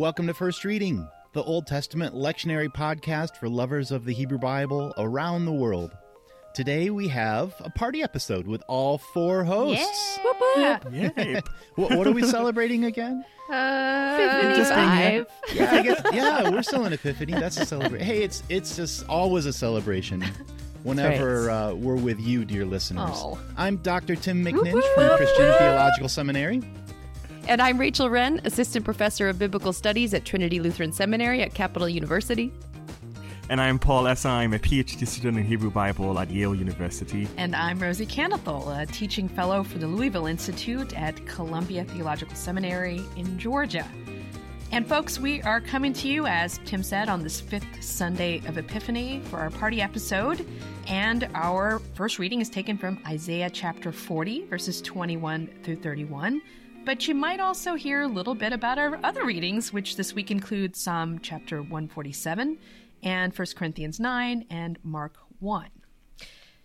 Welcome to First Reading, the Old Testament lectionary podcast for lovers of the Hebrew Bible around the world. Today we have a party episode with all four hosts. Yay. What, what are we celebrating again? Uh, Just being here. Yeah, I guess. Yeah, we're still in Epiphany. That's a celebration. Hey, it's it's just always a celebration. Whenever uh, we're with you, dear listeners. Oh. I'm Dr. Tim McNinch from Christian Theological Seminary. And I'm Rachel Wren, Assistant Professor of Biblical Studies at Trinity Lutheran Seminary at Capital University. And I'm Paul Essa. I'm a PhD student in Hebrew Bible at Yale University. And I'm Rosie Canethel, a teaching fellow for the Louisville Institute at Columbia Theological Seminary in Georgia. And folks, we are coming to you, as Tim said, on this fifth Sunday of Epiphany for our party episode. And our first reading is taken from Isaiah chapter 40, verses 21 through 31. But you might also hear a little bit about our other readings, which this week include Psalm chapter 147 and 1 Corinthians 9 and Mark 1.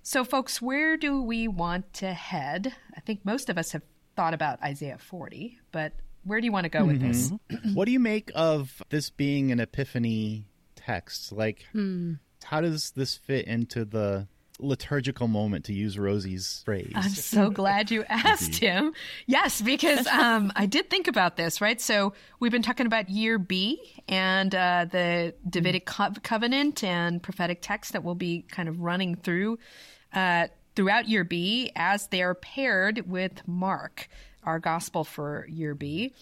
So, folks, where do we want to head? I think most of us have thought about Isaiah 40, but where do you want to go with this? Mm-hmm. What do you make of this being an Epiphany text? Like, hmm. how does this fit into the liturgical moment, to use Rosie's phrase? I'm so glad you asked him. Yes, because um, I did think about this, right? So we've been talking about year B and uh, the Davidic co- covenant and prophetic text that we'll be kind of running through uh, throughout year B as they are paired with Mark, our gospel for year B.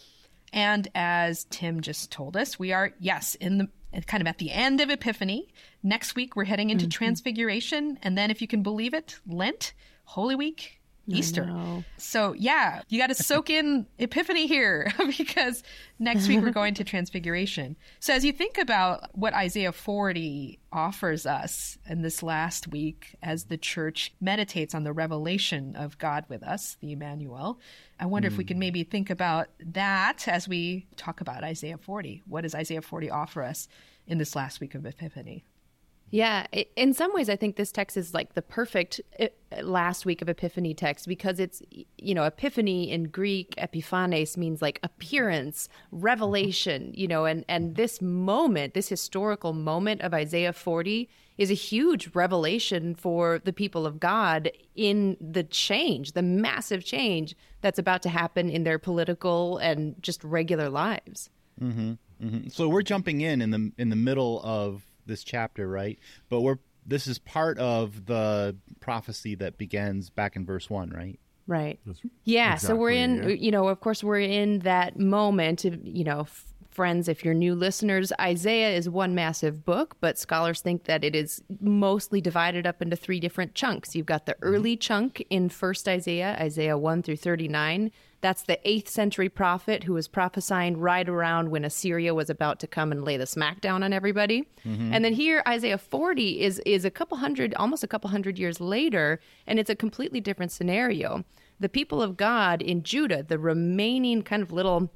And as Tim just told us, we are, yes, in the kind of at the end of Epiphany. Next week, we're heading into mm-hmm. Transfiguration. And then, if you can believe it, Lent, Holy Week, Easter. So, yeah, you got to soak in Epiphany here because next week we're going to Transfiguration. So, as you think about what Isaiah 40 offers us in this last week as the church meditates on the revelation of God with us, the Emmanuel, I wonder if we can mm. maybe think about that as we talk about Isaiah 40. What does Isaiah 40 offer us in this last week of Epiphany? Yeah, in some ways, I think this text is like the perfect last week of Epiphany text because it's, you know, Epiphany in Greek, epiphanes means like appearance, revelation, mm-hmm. you know, and, and this moment, this historical moment of Isaiah 40 is a huge revelation for the people of God in the change, the massive change that's about to happen in their political and just regular lives. Mm-hmm. Mm-hmm. So we're jumping in in the in the middle of this chapter, right? But we're this is part of the prophecy that begins back in verse one, right? Right. Yeah. so we're in, yeah. you know, of course, we're in that moment. of, You know, f- friends, if you're new listeners, Isaiah is one massive book, but scholars think that it is mostly divided up into three different chunks. You've got the mm-hmm. early chunk in First Isaiah, Isaiah 1 through 39. That's the eighth century prophet who was prophesying right around when Assyria was about to come and lay the smackdown on everybody. Mm-hmm. And then here, Isaiah 40 is is a couple hundred, almost a couple hundred years later, and it's a completely different scenario. The people of God in Judah, the remaining kind of little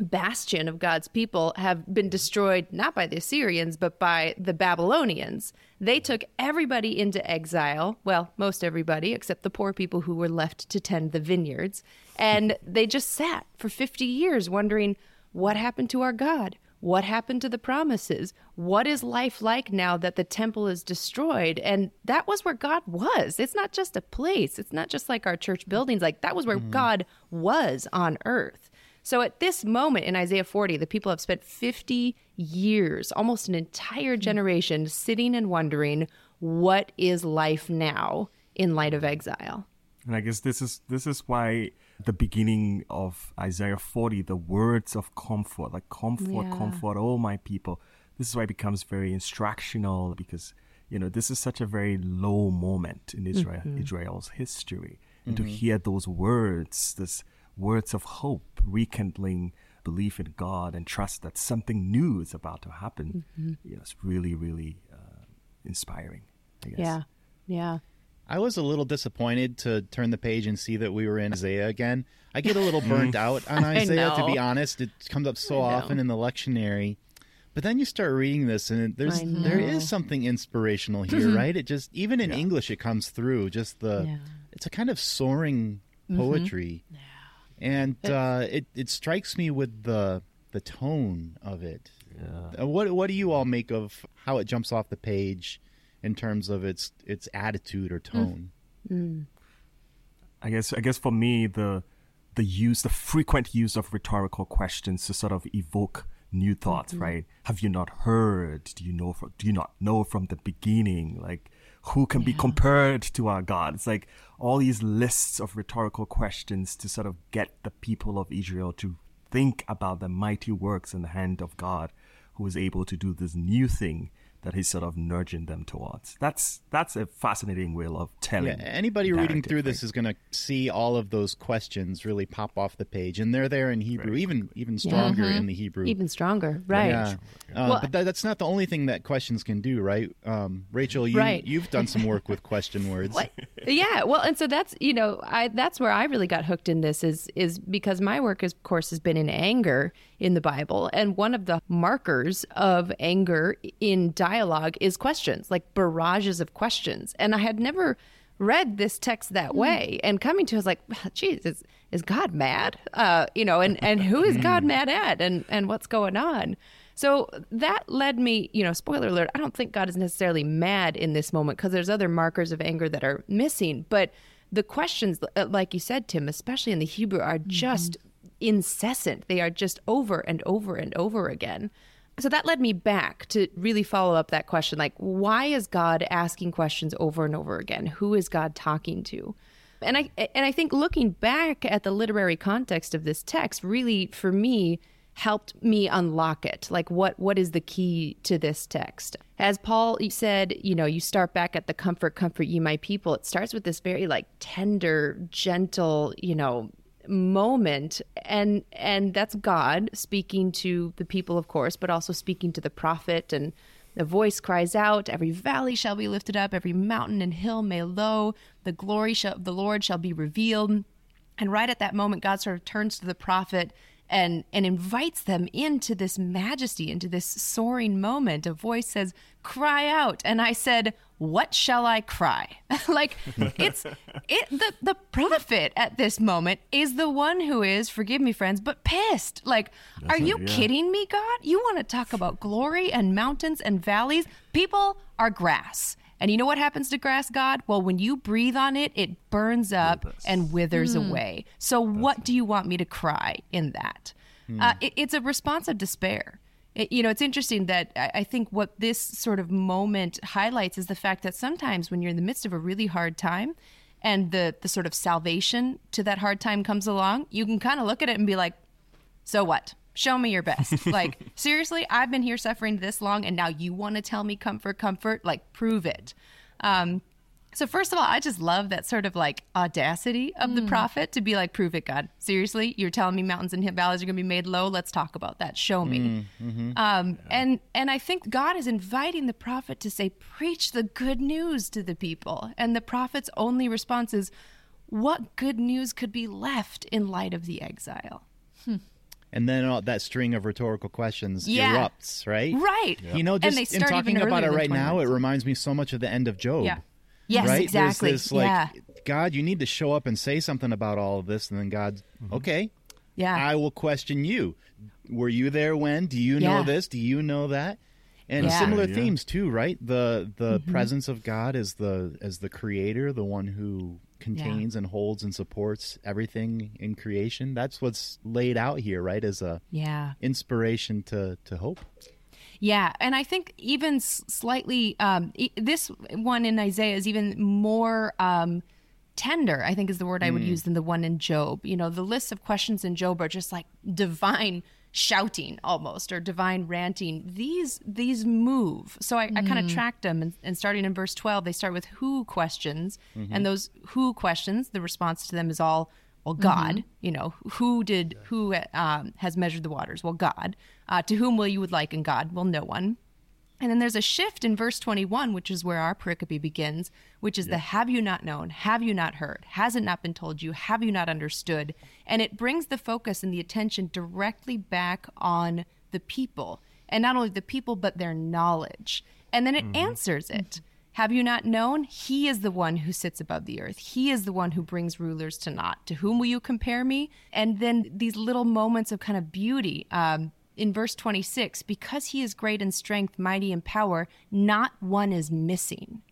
bastion of God's people have been destroyed not by the Assyrians but by the Babylonians. They took everybody into exile, well, most everybody except the poor people who were left to tend the vineyards, and they just sat for 50 years wondering what happened to our God? What happened to the promises? What is life like now that the temple is destroyed? And that was where God was. It's not just a place. It's not just like our church buildings. Like that was where mm-hmm. God was on earth. So at this moment in Isaiah 40, the people have spent 50 years, almost an entire hmm. generation, sitting and wondering, what is life now in light of exile? And I guess this is this is why the beginning of Isaiah 40, the words of comfort, like comfort, Yeah. comfort, all my people. This is why it becomes very instructional because you know this is such a very low moment in Israel mm-hmm. Israel's history, and to mm-hmm. hear those words, this words of hope, rekindling belief in God and trust that something new is about to happen, you know, it's really, really uh, inspiring. I guess. Yeah. Yeah. I was a little disappointed to turn the page and see that we were in Isaiah again. I get a little burnt out on Isaiah, to be honest. It comes up so often in the lectionary. But then you start reading this, and there's I there know. is something inspirational here, right? It just even in English, it comes through. Just the Yeah. it's a kind of soaring poetry, and uh, it it strikes me with the the tone of it. Yeah. What what do you all make of how it jumps off the page in terms of its its attitude or tone? Mm. Mm. I guess I guess for me the the use the frequent use of rhetorical questions to sort of evoke new thoughts, mm-hmm. right? Have you not heard? Do you know from, do you not know from the beginning? Like who can yeah. be compared to our God? It's like all these lists of rhetorical questions to sort of get the people of Israel to think about the mighty works in the hand of God who is able to do this new thing that he's sort of nudging them towards. That's that's a fascinating way of telling. Yeah, anybody reading through this is going to see all of those questions really pop off the page, and they're there in Hebrew, right. even even stronger yeah. in the Hebrew, even stronger, right? Yeah. Uh, well, but that, that's not the only thing that questions can do, right? Um, Rachel, you right. you've done some work with question words. What? Yeah, well, and so that's you know, I that's where I really got hooked in this is is because my work, is, of course, has been in anger in the Bible, and one of the markers of anger in dialogue is questions, like barrages of questions. And I had never read this text that hmm. way and coming to it, was like geez is, is god mad uh, you know and, and who is god hmm. mad at and, and what's going on so that led me you know spoiler alert i don't think god is necessarily mad in this moment because there's other markers of anger that are missing but the questions uh, like you said tim especially in the hebrew are mm-hmm. just mm-hmm. incessant they are just over and over and over again so that led me back to really follow up that question like why is god asking questions over and over again who is god talking to and i and i think looking back at the literary context of this text really for me helped me unlock it. Like what what is the key to this text? As paul said you know you start back at the comfort comfort ye my people. It starts with this very like tender gentle you know moment. And and that's god speaking to the people of course but also speaking to the prophet. And the voice cries out every valley shall be lifted up every mountain and hill may low. The glory of the lord shall be revealed. And right at that moment god sort of turns to the prophet and and invites them into this majesty into this soaring moment. A voice says cry out. And i said what shall i cry? Like it's it the the prophet at this moment is the one who is forgive me friends but pissed. Like That's are you yeah. kidding me god? You want to talk about glory and mountains and valleys? People are grass and you know what happens to grass, God? Well, when you breathe on it, it burns up and withers mm. away. So, what do you want me to cry in that? Mm. Uh, it, it's a response of despair. It, you know, it's interesting that I, I think what this sort of moment highlights is the fact that sometimes when you're in the midst of a really hard time, and the the sort of salvation to that hard time comes along, you can kind of look at it and be like, "So what? Show me your best. like, seriously, I've been here suffering this long, and now you want to tell me comfort, comfort? Like, prove it. Um, so, first of all, I just love that sort of like audacity of mm. the prophet to be like, prove it, God. Seriously, you're telling me mountains and valleys are going to be made low. Let's talk about that. Show me. Mm, mm-hmm. um, yeah. And and I think God is inviting the prophet to say, preach the good news to the people. And the prophet's only response is, what good news could be left in light of the exile? Hmm and then all, that string of rhetorical questions yeah. erupts, right? Right. You know, just in talking about it right now, it reminds me so much of the end of Job. Yeah. Yes, right? exactly. There's this like, yeah. God, you need to show up and say something about all of this, and then God, mm-hmm. okay, yeah, I will question you. Were you there when? Do you know yeah. this? Do you know that? And yeah. similar yeah. themes too, right? The the mm-hmm. presence of God as the as the creator, the one who contains yeah. and holds and supports everything in creation. That's what's laid out here, right? As a yeah inspiration to to hope. Yeah, and I think even slightly um, this one in Isaiah is even more um, tender. I think is the word I would mm. use than the one in Job. You know, the list of questions in Job are just like divine shouting almost or divine ranting these these move so i, mm. I kind of tracked them and, and, starting in verse 12 they start with who questions mm-hmm. and those who questions the response to them is all well god mm-hmm. you know who did who um, has measured the waters well god uh, to whom will you would liken god well no one and then there's a shift in verse 21, which is where our pericope begins, which is yeah. the have you not known, have you not heard, has it not been told you, have you not understood? And it brings the focus and the attention directly back on the people. And not only the people, but their knowledge. And then it mm-hmm. answers it. Have you not known? He is the one who sits above the earth. He is the one who brings rulers to naught. To whom will you compare me? And then these little moments of kind of beauty. Um, in verse 26 because he is great in strength, mighty in power, not one is missing.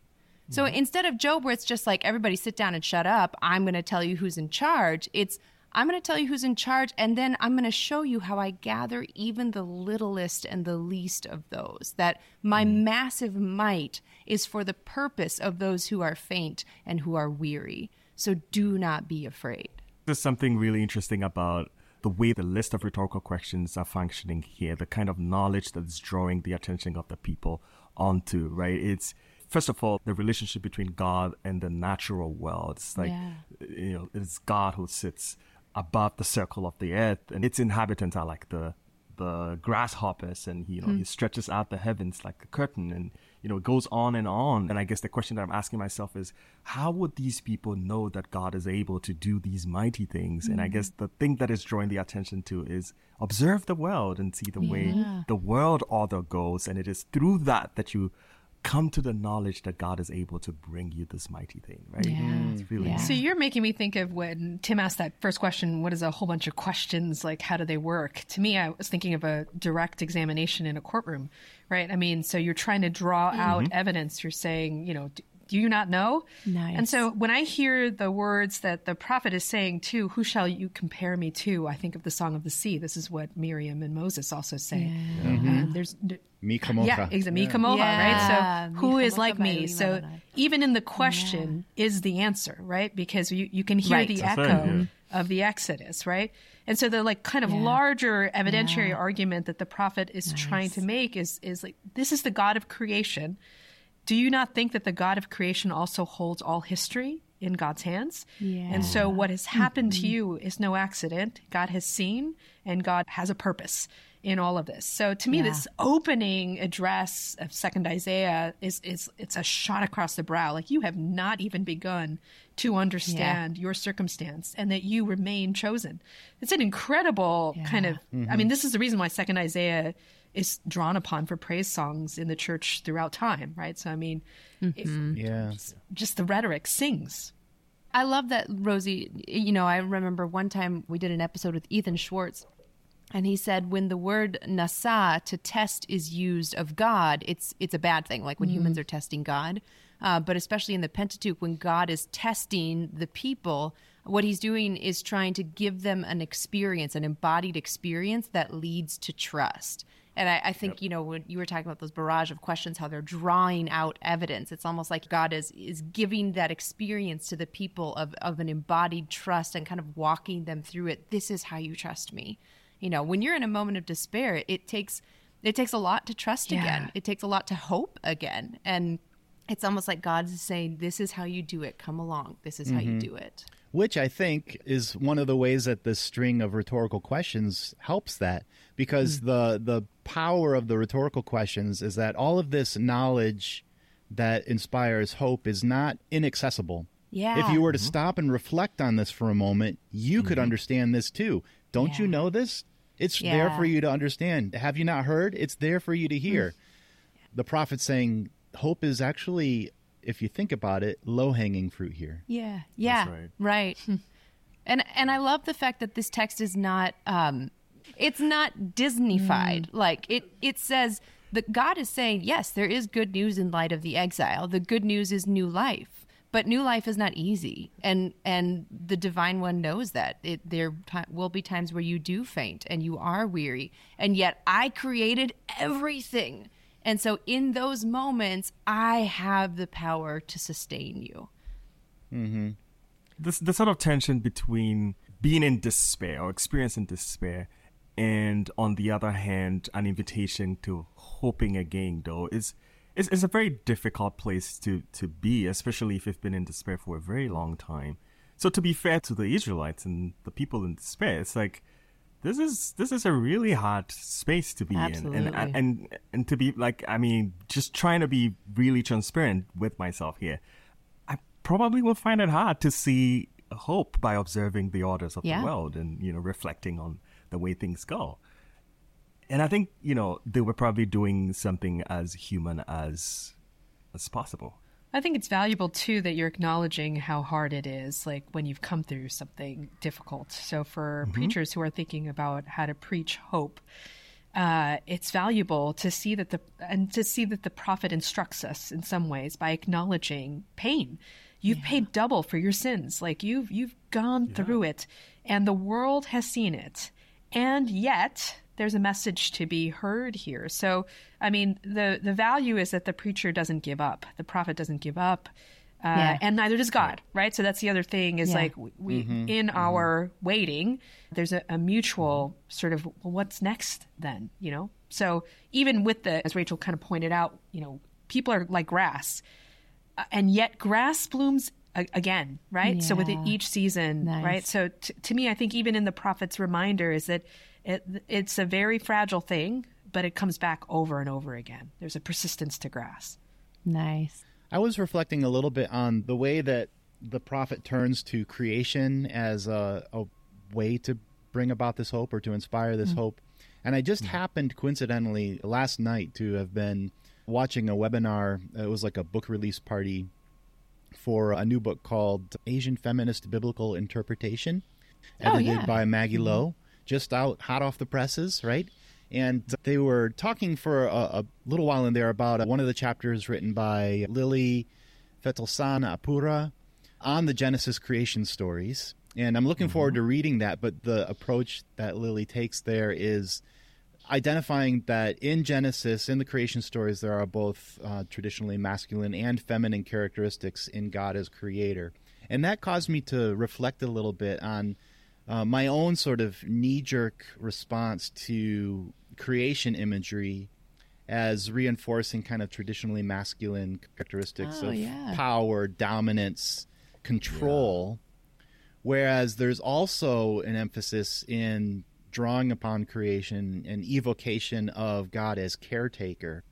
So mm-hmm. instead of Job, where it's just like everybody sit down and shut up, I'm going to tell you who's in charge, it's I'm going to tell you who's in charge, and then I'm going to show you how I gather even the littlest and the least of those. That my mm. massive might is for the purpose of those who are faint and who are weary. So do not be afraid. There's something really interesting about the way the list of rhetorical questions are functioning here, the kind of knowledge that's drawing the attention of the people onto, right? It's first of all the relationship between God and the natural world. It's like yeah. you know, it's God who sits above the circle of the earth, and its inhabitants are like the the grasshoppers, and you know mm. he stretches out the heavens like a curtain, and you know it goes on and on. And I guess the question that I'm asking myself is, how would these people know that God is able to do these mighty things? Mm. And I guess mm. the thing that is drawing the attention to is observe the world and see the yeah. way the world order goes, and it is through that that you come to the knowledge that God is able to bring you this mighty thing, right? Yeah. Mm, really yeah. So you're making me think of when Tim asked that first question, what is a whole bunch of questions like how do they work? To me, I was thinking of a direct examination in a courtroom, right? I mean, so you're trying to draw mm-hmm. out evidence. You're saying, you know, do you not know? Nice. And so when I hear the words that the prophet is saying too, who shall you compare me to? I think of the Song of the Sea. This is what Miriam and Moses also say. Yeah. Mm-hmm. there's Mi kamocha. Yeah, exactly. Mi kamocha, yeah. right? So who is like me? So even in the question yeah. is the answer, right? Because you, you can hear right. the That's echo right, yeah. of the Exodus, right? And so the like kind of larger evidentiary argument that the prophet is nice. trying to make is is like this is the God of creation do you not think that the God of creation also holds all history in God's hands? Yeah. And so what has happened mm-hmm. to you is no accident. God has seen and God has a purpose in all of this. So to me, yeah. this opening address of Second Isaiah is is it's a shot across the brow. Like you have not even begun to understand yeah. your circumstance and that you remain chosen. It's an incredible yeah. kind of. Mm-hmm. I mean, this is the reason why Second Isaiah is drawn upon for praise songs in the church throughout time, right? So I mean, mm-hmm. yeah, just the rhetoric sings. I love that, Rosie. You know, I remember one time we did an episode with Ethan Schwartz, and he said when the word nasa to test is used of God, it's it's a bad thing. Like when mm. humans are testing God, uh, but especially in the Pentateuch, when God is testing the people, what he's doing is trying to give them an experience, an embodied experience that leads to trust. And I, I think, yep. you know, when you were talking about those barrage of questions, how they're drawing out evidence, it's almost like God is is giving that experience to the people of, of an embodied trust and kind of walking them through it. This is how you trust me. You know, when you're in a moment of despair, it takes it takes a lot to trust yeah. again. It takes a lot to hope again. And it's almost like God's saying, This is how you do it. Come along. This is mm-hmm. how you mm-hmm. do it which I think is one of the ways that this string of rhetorical questions helps that because mm. the the power of the rhetorical questions is that all of this knowledge that inspires hope is not inaccessible. Yeah. If you were to mm-hmm. stop and reflect on this for a moment, you mm-hmm. could understand this too. Don't yeah. you know this? It's yeah. there for you to understand. Have you not heard? It's there for you to hear. Mm. The prophet saying hope is actually if you think about it, low hanging fruit here. Yeah, yeah, right. right. and and I love the fact that this text is not um, it's not Disneyfied. Mm. Like it it says that God is saying yes, there is good news in light of the exile. The good news is new life. But new life is not easy, and and the divine one knows that it, there t- will be times where you do faint and you are weary, and yet I created everything and so in those moments, I have the power to sustain you. Mm-hmm. This the sort of tension between being in despair or experiencing despair, and on the other hand, an invitation to hoping again, though, is is, is a very difficult place to, to be, especially if you've been in despair for a very long time. So to be fair to the Israelites and the people in despair, it's like this is this is a really hard space to be Absolutely. in and, and and to be like i mean just trying to be really transparent with myself here i probably will find it hard to see hope by observing the orders of yeah. the world and you know reflecting on the way things go and i think you know they were probably doing something as human as as possible I think it's valuable too that you're acknowledging how hard it is, like when you've come through something difficult. So for mm-hmm. preachers who are thinking about how to preach hope, uh, it's valuable to see that the and to see that the prophet instructs us in some ways by acknowledging pain. You've yeah. paid double for your sins. Like you've you've gone yeah. through it, and the world has seen it, and yet there's a message to be heard here. So, I mean, the the value is that the preacher doesn't give up, the prophet doesn't give up. Uh, yeah. and neither does God, right? So that's the other thing is yeah. like we mm-hmm. in mm-hmm. our waiting, there's a, a, mutual sort of well, what's next then, you know? So even with the, as Rachel kind of pointed out, you know, people are like grass, uh, and yet grass blooms again, right? Yeah. So with each season, nice. right? So t- to me, I think even in the prophet's reminder is that it, it's a very fragile thing, but it comes back over and over again. There's a persistence to grass. Nice. I was reflecting a little bit on the way that the prophet turns to creation as a, a way to bring about this hope or to inspire this mm-hmm. hope. And I just mm-hmm. happened coincidentally last night to have been watching a webinar. It was like a book release party for a new book called Asian Feminist Biblical Interpretation, oh, edited yeah. by Maggie mm-hmm. Just out hot off the presses, right? And they were talking for a, a little while in there about uh, one of the chapters written by Lily Fetalsana Apura on the Genesis creation stories. And I'm looking mm-hmm. forward to reading that. But the approach that Lily takes there is identifying that in Genesis, in the creation stories, there are both uh, traditionally masculine and feminine characteristics in God as creator. And that caused me to reflect a little bit on uh, my own sort of knee jerk response to creation imagery as reinforcing kind of traditionally masculine characteristics oh, of yeah. power, dominance, control. Yeah. Whereas there's also an emphasis in drawing upon creation and evocation of God as caretaker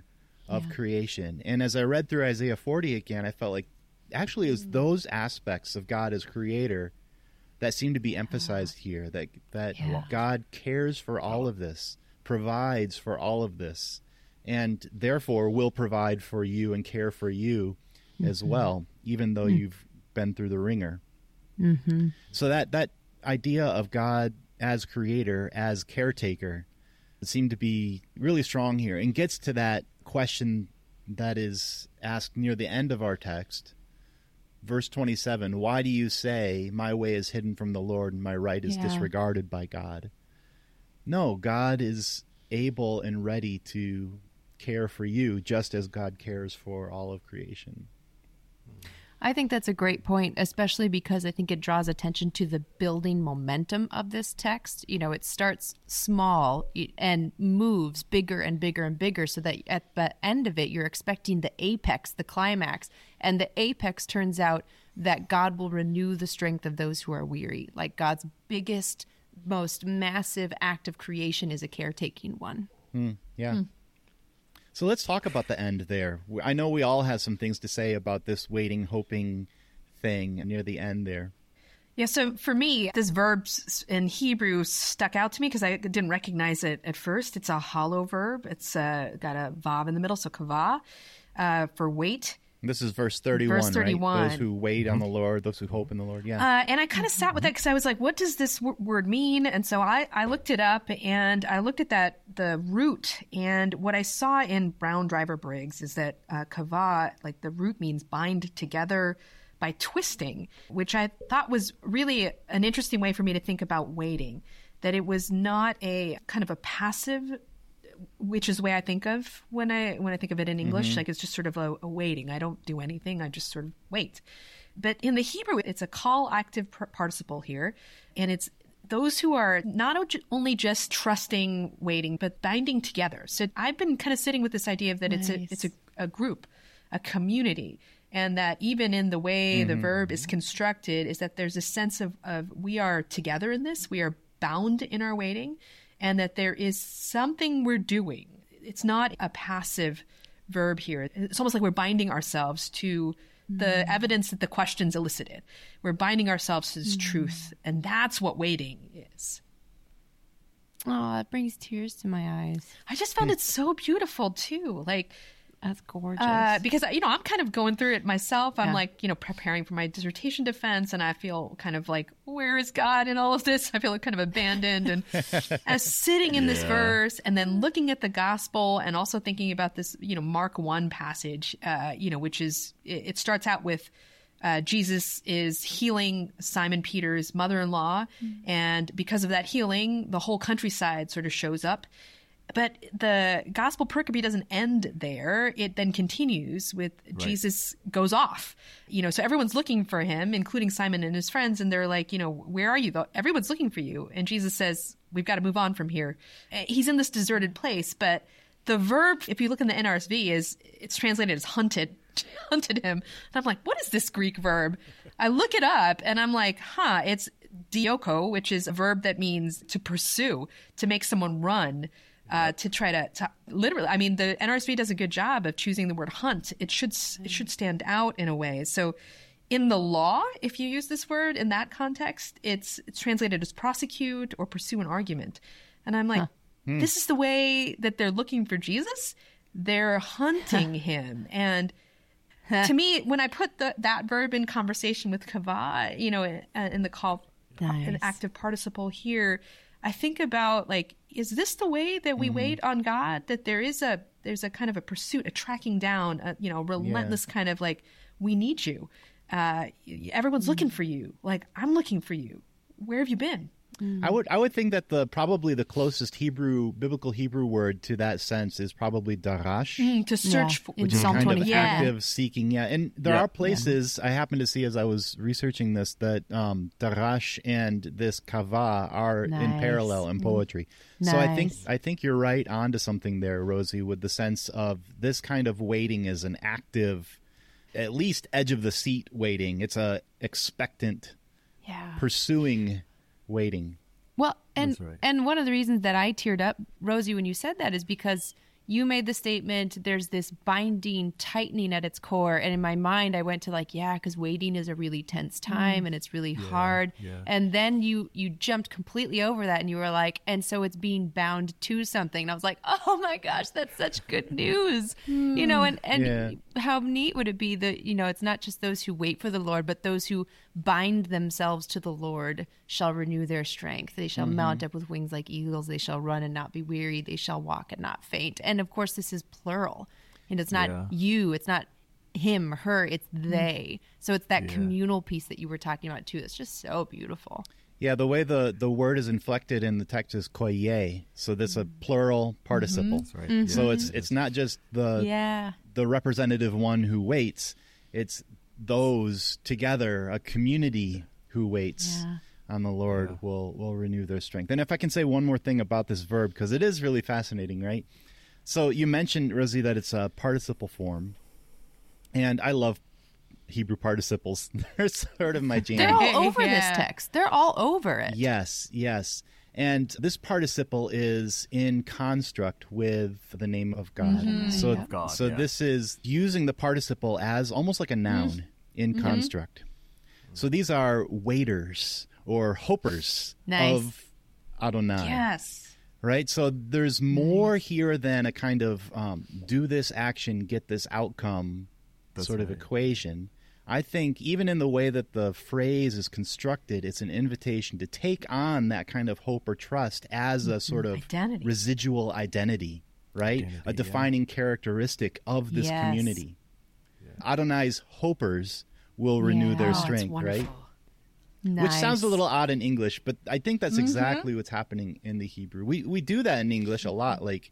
of yeah. creation. And as I read through Isaiah 40 again, I felt like actually it was mm. those aspects of God as creator that seem to be emphasized here that that God cares for all of this provides for all of this and therefore will provide for you and care for you mm-hmm. as well even though mm-hmm. you've been through the wringer mm-hmm. so that that idea of god as creator as caretaker seemed to be really strong here and gets to that question that is asked near the end of our text verse 27 why do you say my way is hidden from the lord and my right is yeah. disregarded by god no, God is able and ready to care for you just as God cares for all of creation. I think that's a great point, especially because I think it draws attention to the building momentum of this text. You know, it starts small and moves bigger and bigger and bigger so that at the end of it, you're expecting the apex, the climax. And the apex turns out that God will renew the strength of those who are weary. Like God's biggest most massive act of creation is a caretaking one. Mm, yeah. Mm. So let's talk about the end there. I know we all have some things to say about this waiting, hoping thing near the end there. Yeah, so for me, this verb in Hebrew stuck out to me because I didn't recognize it at first. It's a hollow verb. It's uh, got a vav in the middle, so kavah uh, for wait. This is verse 31, verse 31. Right? Those who wait on the Lord, those who hope in the Lord. Yeah. Uh, and I kind of sat with that because I was like, what does this w- word mean? And so I, I looked it up and I looked at that, the root. And what I saw in Brown Driver Briggs is that uh, kava, like the root means bind together by twisting, which I thought was really an interesting way for me to think about waiting. That it was not a kind of a passive which is the way I think of when I when I think of it in English. Mm-hmm. Like it's just sort of a, a, waiting. I don't do anything. I just sort of wait. But in the Hebrew, it's a Qal active participle here, and it's those who are not only just trusting, waiting, but binding together. So I've been kind of sitting with this idea of that nice. it's a it's a, a, group, a community, and that even in the way mm-hmm. the verb is constructed, is that there's a sense of of we are together in this. We are bound in our waiting and that there is something we're doing. It's not a passive verb here. It's almost like we're binding ourselves to the mm. evidence that the questions elicited. We're binding ourselves to this mm. truth, and that's what waiting is. Oh, it brings tears to my eyes. I just found it so beautiful too. Like That's gorgeous. Uh, because you know, I'm kind of going through it myself. I'm yeah. like, you know, preparing for my dissertation defense, and I feel kind of like, where is God in all of this? I feel like kind of abandoned, and as sitting in yeah. this verse, and then looking at the gospel, and also thinking about this, you know, Mark one passage, uh, you know, which is it, it starts out with. Uh, Jesus is healing Simon Peter's mother in law. Mm-hmm. And because of that healing, the whole countryside sort of shows up. But the gospel pericope doesn't end there. It then continues with right. Jesus goes off. You know, so everyone's looking for him, including Simon and his friends, and they're like, you know, where are you? Everyone's looking for you. And Jesus says, we've got to move on from here. Eh, he's in this deserted place, but the verb, if you look in the NRSV, is it's translated as hunted. hunted him. And I'm like, what is this Greek verb? I look it up and I'm like, huh, it's dioko, which is a verb that means to pursue, to make someone run uh, to try to, to, literally. I mean, the NRSV does a good job of choosing the word hunt. It should it should stand out in a way. So, in the law, if you use this word in that context, it's, it's translated as prosecute or pursue an argument. And I'm like, huh. Hmm. this is the way that they're looking for Jesus. They're hunting him, and to me, when I put the, that verb in conversation with kava, you know, in, in the Qal, nice. an active participle here, I think about like, is this the way that we mm-hmm. wait on God? That there is a there's a kind of a pursuit, a tracking down, a you know, relentless yeah. kind of like, we need you. Uh, everyone's mm-hmm. looking for you. Like I'm looking for you. Where have you been? Mm. I would I would think that the probably the closest Hebrew biblical Hebrew word to that sense is probably darash mm, to search yeah. for which is kind 20. of yeah. active seeking yeah and there yeah. are places I happen to see as I was researching this that um, darash and this kava are nice. in parallel in mm. poetry nice. so I think I think you're right onto something there Rosie with the sense of this kind of waiting is an active at least edge of the seat waiting it's a expectant yeah. pursuing waiting. Well, and right. and one of the reasons that I teared up, Rosie, when you said that, is because you made the statement there's this binding tightening at its core and in my mind i went to like yeah because waiting is a really tense time mm. and it's really yeah, hard yeah. and then you you jumped completely over that and you were like and so it's being bound to something and i was like oh my gosh that's such good news mm. you know and and yeah. how neat would it be that you know it's not just those who wait for the lord but those who bind themselves to the lord shall renew their strength they shall mm-hmm. mount up with wings like eagles they shall run and not be weary they shall walk and not faint and of course this is plural and it's not yeah. you it's not him her it's mm. they so it's that yeah. communal piece that you were talking about too it's just so beautiful yeah the way the the word is inflected in the text is koye so that's a plural participle mm-hmm. right. mm-hmm. so it's it's not just the yeah the representative one who waits it's those together a community who waits yeah on the Lord yeah. will will renew their strength. And if I can say one more thing about this verb, because it is really fascinating, right? So you mentioned Rosie that it's a participle form, and I love Hebrew participles. They're sort of my jam. They're all over yeah. this text. They're all over it. Yes, yes. And this participle is in construct with the name of God. Mm-hmm. So, God, so yeah. this is using the participle as almost like a noun mm-hmm. in mm-hmm. construct. So these are waiters or hopers nice. of Adonai. Yes right? So there's more here than a kind of um, do this action, get this outcome That's sort right. of equation. I think even in the way that the phrase is constructed, it's an invitation to take on that kind of hope or trust as a sort of identity. residual identity, right? Identity, a defining yeah. characteristic of this yes. community. Yeah. Adonai's hopers will renew yeah. their oh, strength, right? Nice. Which sounds a little odd in English, but I think that's mm-hmm. exactly what's happening in the Hebrew. We we do that in English a lot, like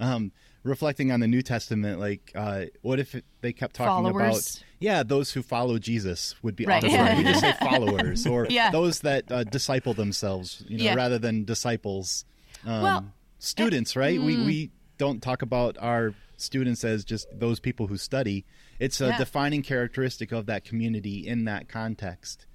um, reflecting on the New Testament. Like, uh, what if they kept talking followers. about yeah, those who follow Jesus would be right. awesome. we just say followers or yeah. those that uh, disciple themselves, you know, yeah. rather than disciples. Um, well, students, it, right? Mm. We we don't talk about our students as just those people who study. It's a yeah. defining characteristic of that community in that context.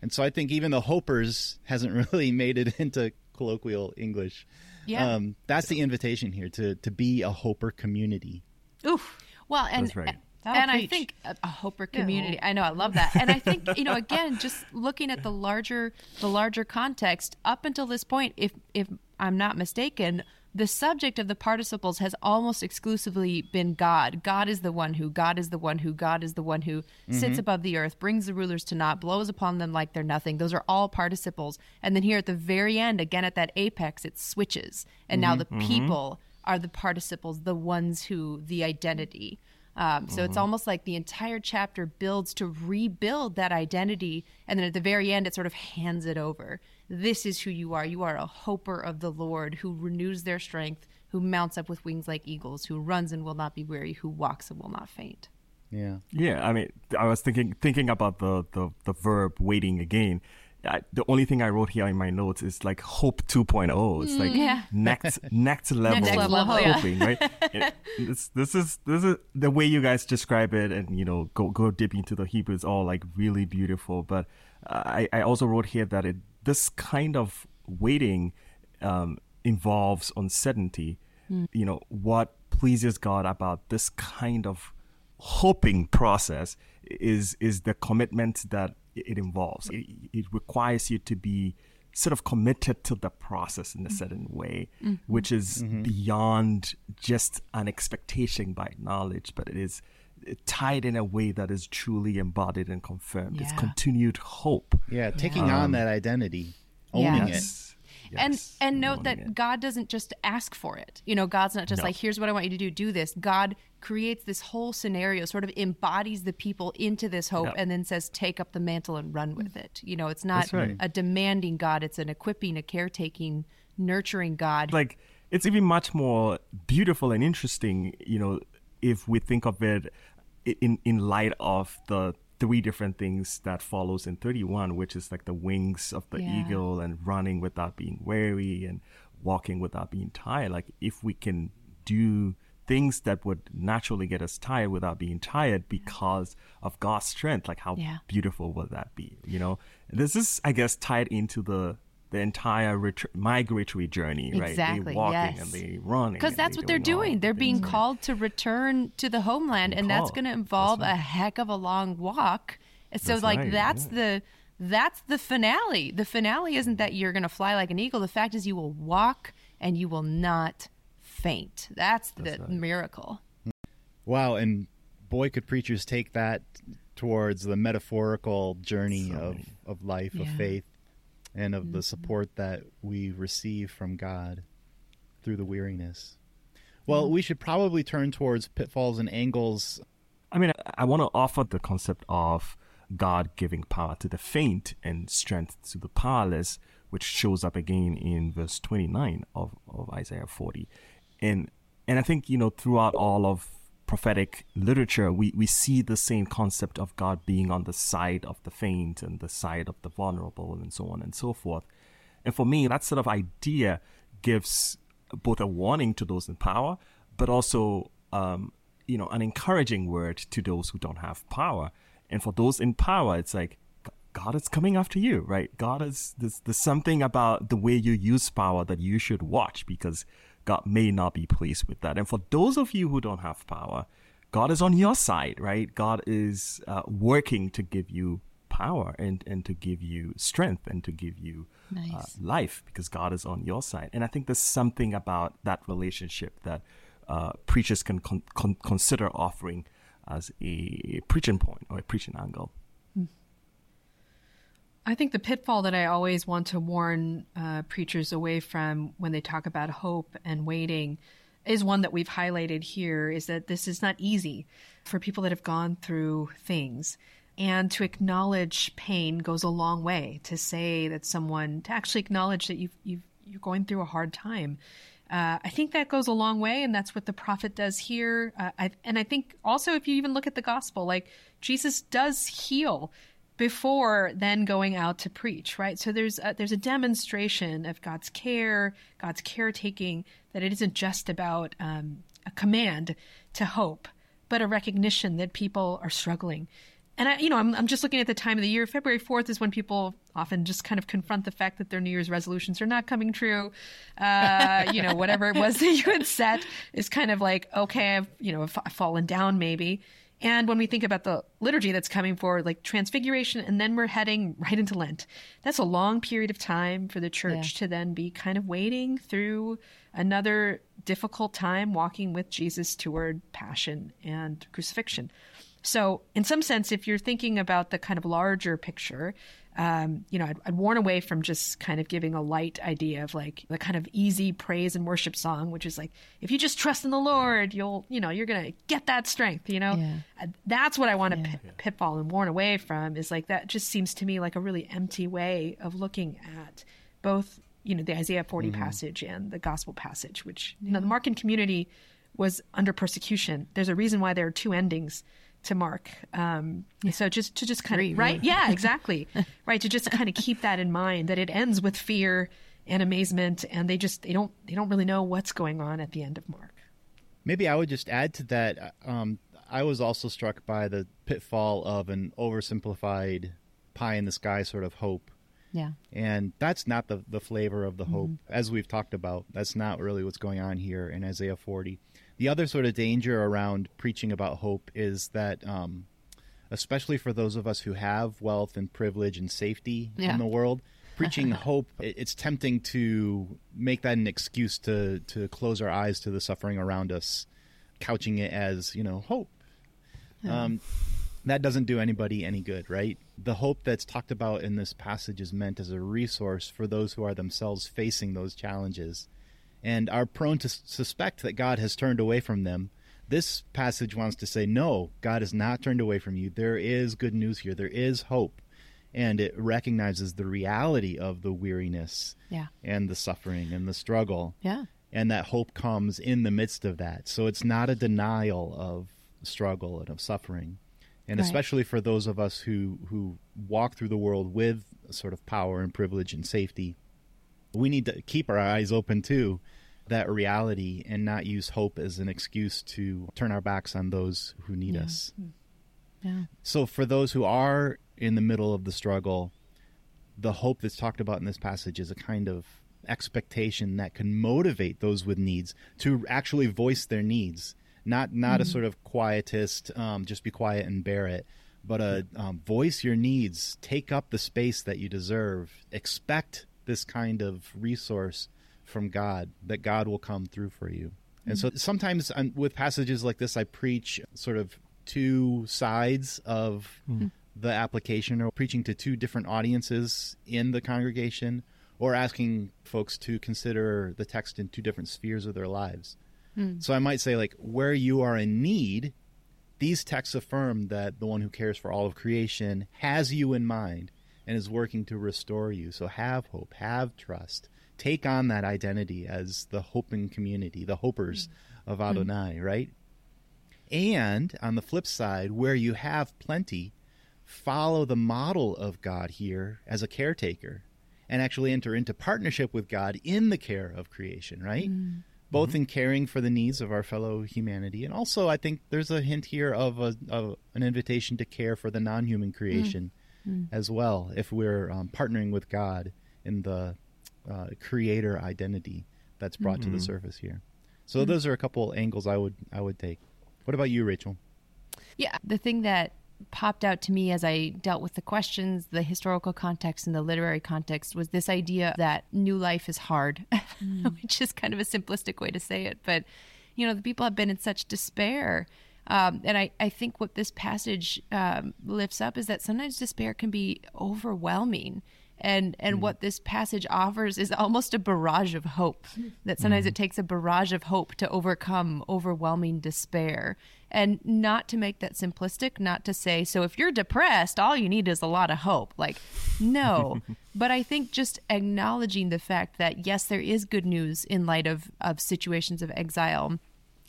And so I think even the Hopers hasn't really made it into colloquial English. Yeah. Um, that's the invitation here to to be a Hoper community. Oof. Well, and right. and I think a, a Hoper community. Yeah. I know I love that. And I think, you know, again, just looking at the larger the larger context up until this point if if I'm not mistaken, the subject of the participles has almost exclusively been God. God is the one who, God is the one who, God is the one who mm-hmm. sits above the earth, brings the rulers to naught, blows upon them like they're nothing. Those are all participles. And then here at the very end, again at that apex, it switches. And mm-hmm. now the mm-hmm. people are the participles, the ones who, the identity. Um, so mm-hmm. it's almost like the entire chapter builds to rebuild that identity. And then at the very end, it sort of hands it over. This is who you are. You are a hoper of the Lord who renews their strength, who mounts up with wings like eagles, who runs and will not be weary, who walks and will not faint. Yeah. Yeah. I mean, I was thinking thinking about the the, the verb waiting again. I, the only thing I wrote here in my notes is like hope 2.0. It's like mm, yeah. next next level, next level hoping, yeah. right? this, this is this is the way you guys describe it, and you know, go go deep into the Hebrew is all like really beautiful. But I I also wrote here that it this kind of waiting um, involves uncertainty. Mm. You know, what pleases God about this kind of hoping process is is the commitment that it involves. It, it requires you to be sort of committed to the process in a mm. certain way, mm-hmm. which is mm-hmm. beyond just an expectation by knowledge, but it is tied in a way that is truly embodied and confirmed. Yeah. It's continued hope. Yeah, taking um, on that identity, owning yes. it. Yes, and and note that it. God doesn't just ask for it. You know, God's not just no. like, here's what I want you to do, do this. God creates this whole scenario, sort of embodies the people into this hope, and then says, take up the mantle and run with it. You know, it's not right. a demanding God, it's an equipping, a caretaking, nurturing God. Like, it's even much more beautiful and interesting, you know, if we think of it in in light of the three different things that follows in 31 which is like the wings of the yeah. eagle and running without being weary and walking without being tired like if we can do things that would naturally get us tired without being tired because of God's strength like how yeah. beautiful would that be you know this is i guess tied into the the entire ret- migratory journey, right? Exactly. They walking yes. and they running. Because that's what they're doing. They're being called to return to the homeland, and that's going to involve right. a heck of a long walk. So, that's like, right. that's yeah. the that's the finale. The finale isn't that you're going to fly like an eagle. The fact is, you will walk and you will not faint. That's, that's the right. miracle. Wow! And boy, could preachers take that towards the metaphorical journey of, of life yeah. of faith and of mm-hmm. the support that we receive from God through the weariness. Well, mm-hmm. we should probably turn towards pitfalls and angles. I mean, I, I want to offer the concept of God giving power to the faint and strength to the powerless, which shows up again in verse 29 of, of Isaiah 40. And and I think, you know, throughout all of prophetic literature, we, we see the same concept of God being on the side of the faint and the side of the vulnerable and so on and so forth. And for me, that sort of idea gives both a warning to those in power, but also, um, you know, an encouraging word to those who don't have power. And for those in power, it's like, God is coming after you, right? God is, there's, there's something about the way you use power that you should watch because God may not be pleased with that. And for those of you who don't have power, God is on your side, right? God is uh, working to give you power and, and to give you strength and to give you uh, nice. uh, life because God is on your side. And I think there's something about that relationship that uh, preachers can con- con- consider offering as a preaching point or a preaching angle. I think the pitfall that I always want to warn uh, preachers away from when they talk about hope and waiting is one that we've highlighted here is that this is not easy for people that have gone through things. And to acknowledge pain goes a long way. To say that someone, to actually acknowledge that you've, you've, you're going through a hard time. Uh, I think that goes a long way, and that's what the prophet does here. Uh, I, and I think also, if you even look at the gospel, like Jesus does heal before then going out to preach, right? So there's a, there's a demonstration of God's care, God's caretaking, that it isn't just about um, a command to hope, but a recognition that people are struggling. And I, you know, I'm, I'm just looking at the time of the year. February 4th is when people often just kind of confront the fact that their New Year's resolutions are not coming true. Uh, you know, whatever it was that you had set is kind of like, okay, I've, you know, I've fallen down maybe. And when we think about the liturgy that's coming forward, like Transfiguration, and then we're heading right into Lent, that's a long period of time for the church yeah. to then be kind of waiting through another difficult time walking with Jesus toward passion and crucifixion. So, in some sense, if you're thinking about the kind of larger picture, um, you know, I'd, I'd worn away from just kind of giving a light idea of like the kind of easy praise and worship song, which is like, if you just trust in the Lord, you'll, you know, you're going to get that strength, you know? Yeah. Uh, that's what I want to yeah. pit, pitfall and warn away from is like, that just seems to me like a really empty way of looking at both, you know, the Isaiah 40 mm-hmm. passage and the gospel passage, which, yeah. you know, the Markan community was under persecution. There's a reason why there are two endings to Mark. Um, so just to just kind of right, yeah, exactly, right. To just kind of keep that in mind that it ends with fear and amazement, and they just they don't they don't really know what's going on at the end of Mark. Maybe I would just add to that. Um, I was also struck by the pitfall of an oversimplified pie in the sky sort of hope. Yeah. And that's not the, the flavor of the hope. Mm-hmm. As we've talked about, that's not really what's going on here in Isaiah 40. The other sort of danger around preaching about hope is that, um, especially for those of us who have wealth and privilege and safety yeah. in the world, preaching hope, it's tempting to make that an excuse to, to close our eyes to the suffering around us, couching it as, you know, hope. Yeah. Um, that doesn't do anybody any good, right? The hope that's talked about in this passage is meant as a resource for those who are themselves facing those challenges and are prone to suspect that God has turned away from them. This passage wants to say, no, God has not turned away from you. There is good news here. There is hope. And it recognizes the reality of the weariness yeah. and the suffering and the struggle. Yeah. And that hope comes in the midst of that. So it's not a denial of struggle and of suffering. And right. especially for those of us who, who walk through the world with sort of power and privilege and safety, we need to keep our eyes open to that reality and not use hope as an excuse to turn our backs on those who need yeah. us. Yeah. So for those who are in the middle of the struggle, the hope that's talked about in this passage is a kind of expectation that can motivate those with needs to actually voice their needs. Not not mm-hmm. a sort of quietist, um, just be quiet and bear it, but a um, voice your needs, take up the space that you deserve, expect this kind of resource from God, that God will come through for you. Mm-hmm. And so sometimes I'm, with passages like this, I preach sort of two sides of mm-hmm. the application or preaching to two different audiences in the congregation or asking folks to consider the text in two different spheres of their lives. Mm. So I might say, like, where you are in need, these texts affirm that the one who cares for all of creation has you in mind and is working to restore you. So have hope, have trust. Take on that identity as the hoping community, the hopers mm-hmm. of Adonai, mm-hmm. right? And on the flip side, where you have plenty, follow the model of God here as a caretaker and actually enter into partnership with God in the care of creation, right? Mm-hmm. Both in caring for the needs of our fellow humanity, and also I think there's a hint here of, a, of an invitation to care for the non human creation mm. as well if we're um, partnering with God in the uh, creator identity that's brought mm-hmm. to the mm-hmm. surface here. So mm-hmm. those are a couple angles I would I would take. What about you, Rachel? Yeah, the thing that popped out to me as I dealt with the questions, the historical context and the literary context was this idea that new life is hard, mm. which is kind of a simplistic way to say it, but you know, the people have been in such despair um, and I, I think what this passage um, lifts up is that sometimes despair can be overwhelming. And, and mm. what this passage offers is almost a barrage of hope. That sometimes mm. it takes a barrage of hope to overcome overwhelming despair. And not to make that simplistic, not to say, so if you're depressed, all you need is a lot of hope. Like, no. but I think just acknowledging the fact that, yes, there is good news in light of, of situations of exile,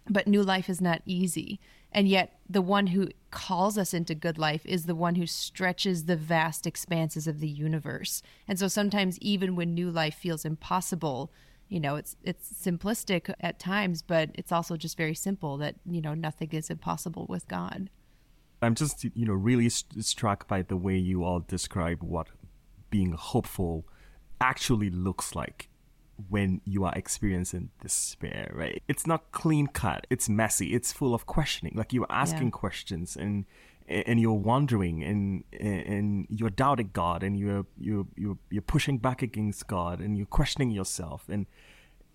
but new life is not easy and yet, the one who calls us into good life is the one who stretches the vast expanses of the universe. And so sometimes, even when new life feels impossible, you know, it's it's simplistic at times, but it's also just very simple that you know nothing is impossible with God. I'm just you know really st- struck by the way you all describe what being hopeful actually looks like when you are experiencing despair, right? It's not clean cut. It's messy. It's full of questioning. Like you're asking yeah. questions and and you're wondering and and you're doubting God and you're you're you're you're pushing back against God and you're questioning yourself and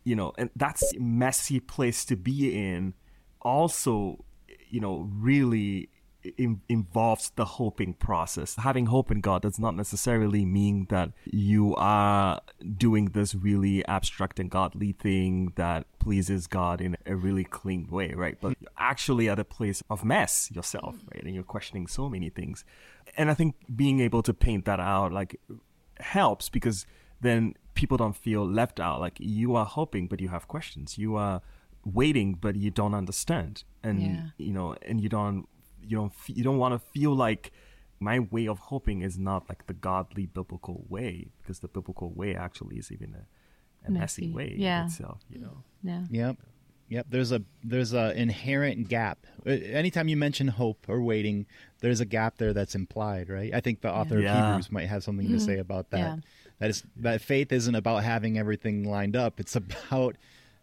you know and that's a messy place to be in also you know really in, involves the hoping process. Having hope in God does not necessarily mean that you are doing this really abstract and godly thing that pleases God in a really clean way, right? But you're actually at a place of mess yourself, right? And you're questioning so many things. And I think being able to paint that out like helps because then people don't feel left out. Like you are hoping, but you have questions. You are waiting, but you don't understand. And, yeah. you know, and you don't you don't you don't want to feel like my way of hoping is not like the godly biblical way because the biblical way actually is even a, a messy. messy, way yeah. itself you know? Yeah. Yep. Yep there's a there's a inherent gap. Uh, anytime you mention hope or waiting there's a gap there that's implied right? I think the author yeah. of hebrews might have something to say about that. Yeah. that is that faith isn't about having everything lined up. It's about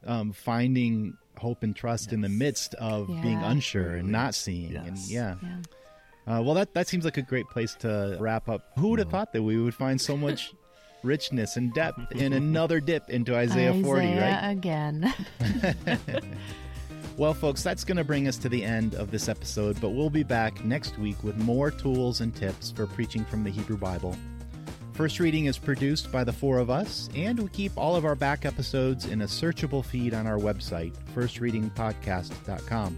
um, finding hope and trust yes. in the midst of yeah. being unsure and not seeing. Yes. And yeah. yeah. Uh, well, that that seems like a great place to wrap up. Who would have thought that we would find so much richness and depth in another dip into Isaiah, Isaiah 40, right? Again. well, folks, that's going to bring us to the end of this episode, but we'll be back next week with more tools and tips for preaching from the Hebrew Bible. First Reading is produced by the four of us, and we keep all of our back episodes in a searchable feed on our website, firstreadingpodcast.com.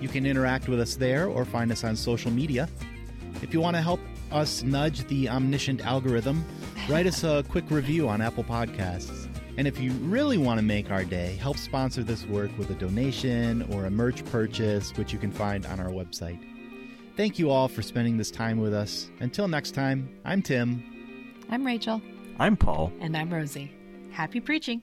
You can interact with us there or find us on social media. If you want to help us nudge the omniscient algorithm, write us a quick review on Apple Podcasts. And if you really want to make our day, help sponsor this work with a donation or a merch purchase, which you can find on our website. Thank you all for spending this time with us. Until next time, I'm Tim. I'm Rachel. I'm Paul. And I'm Rosie. Happy preaching.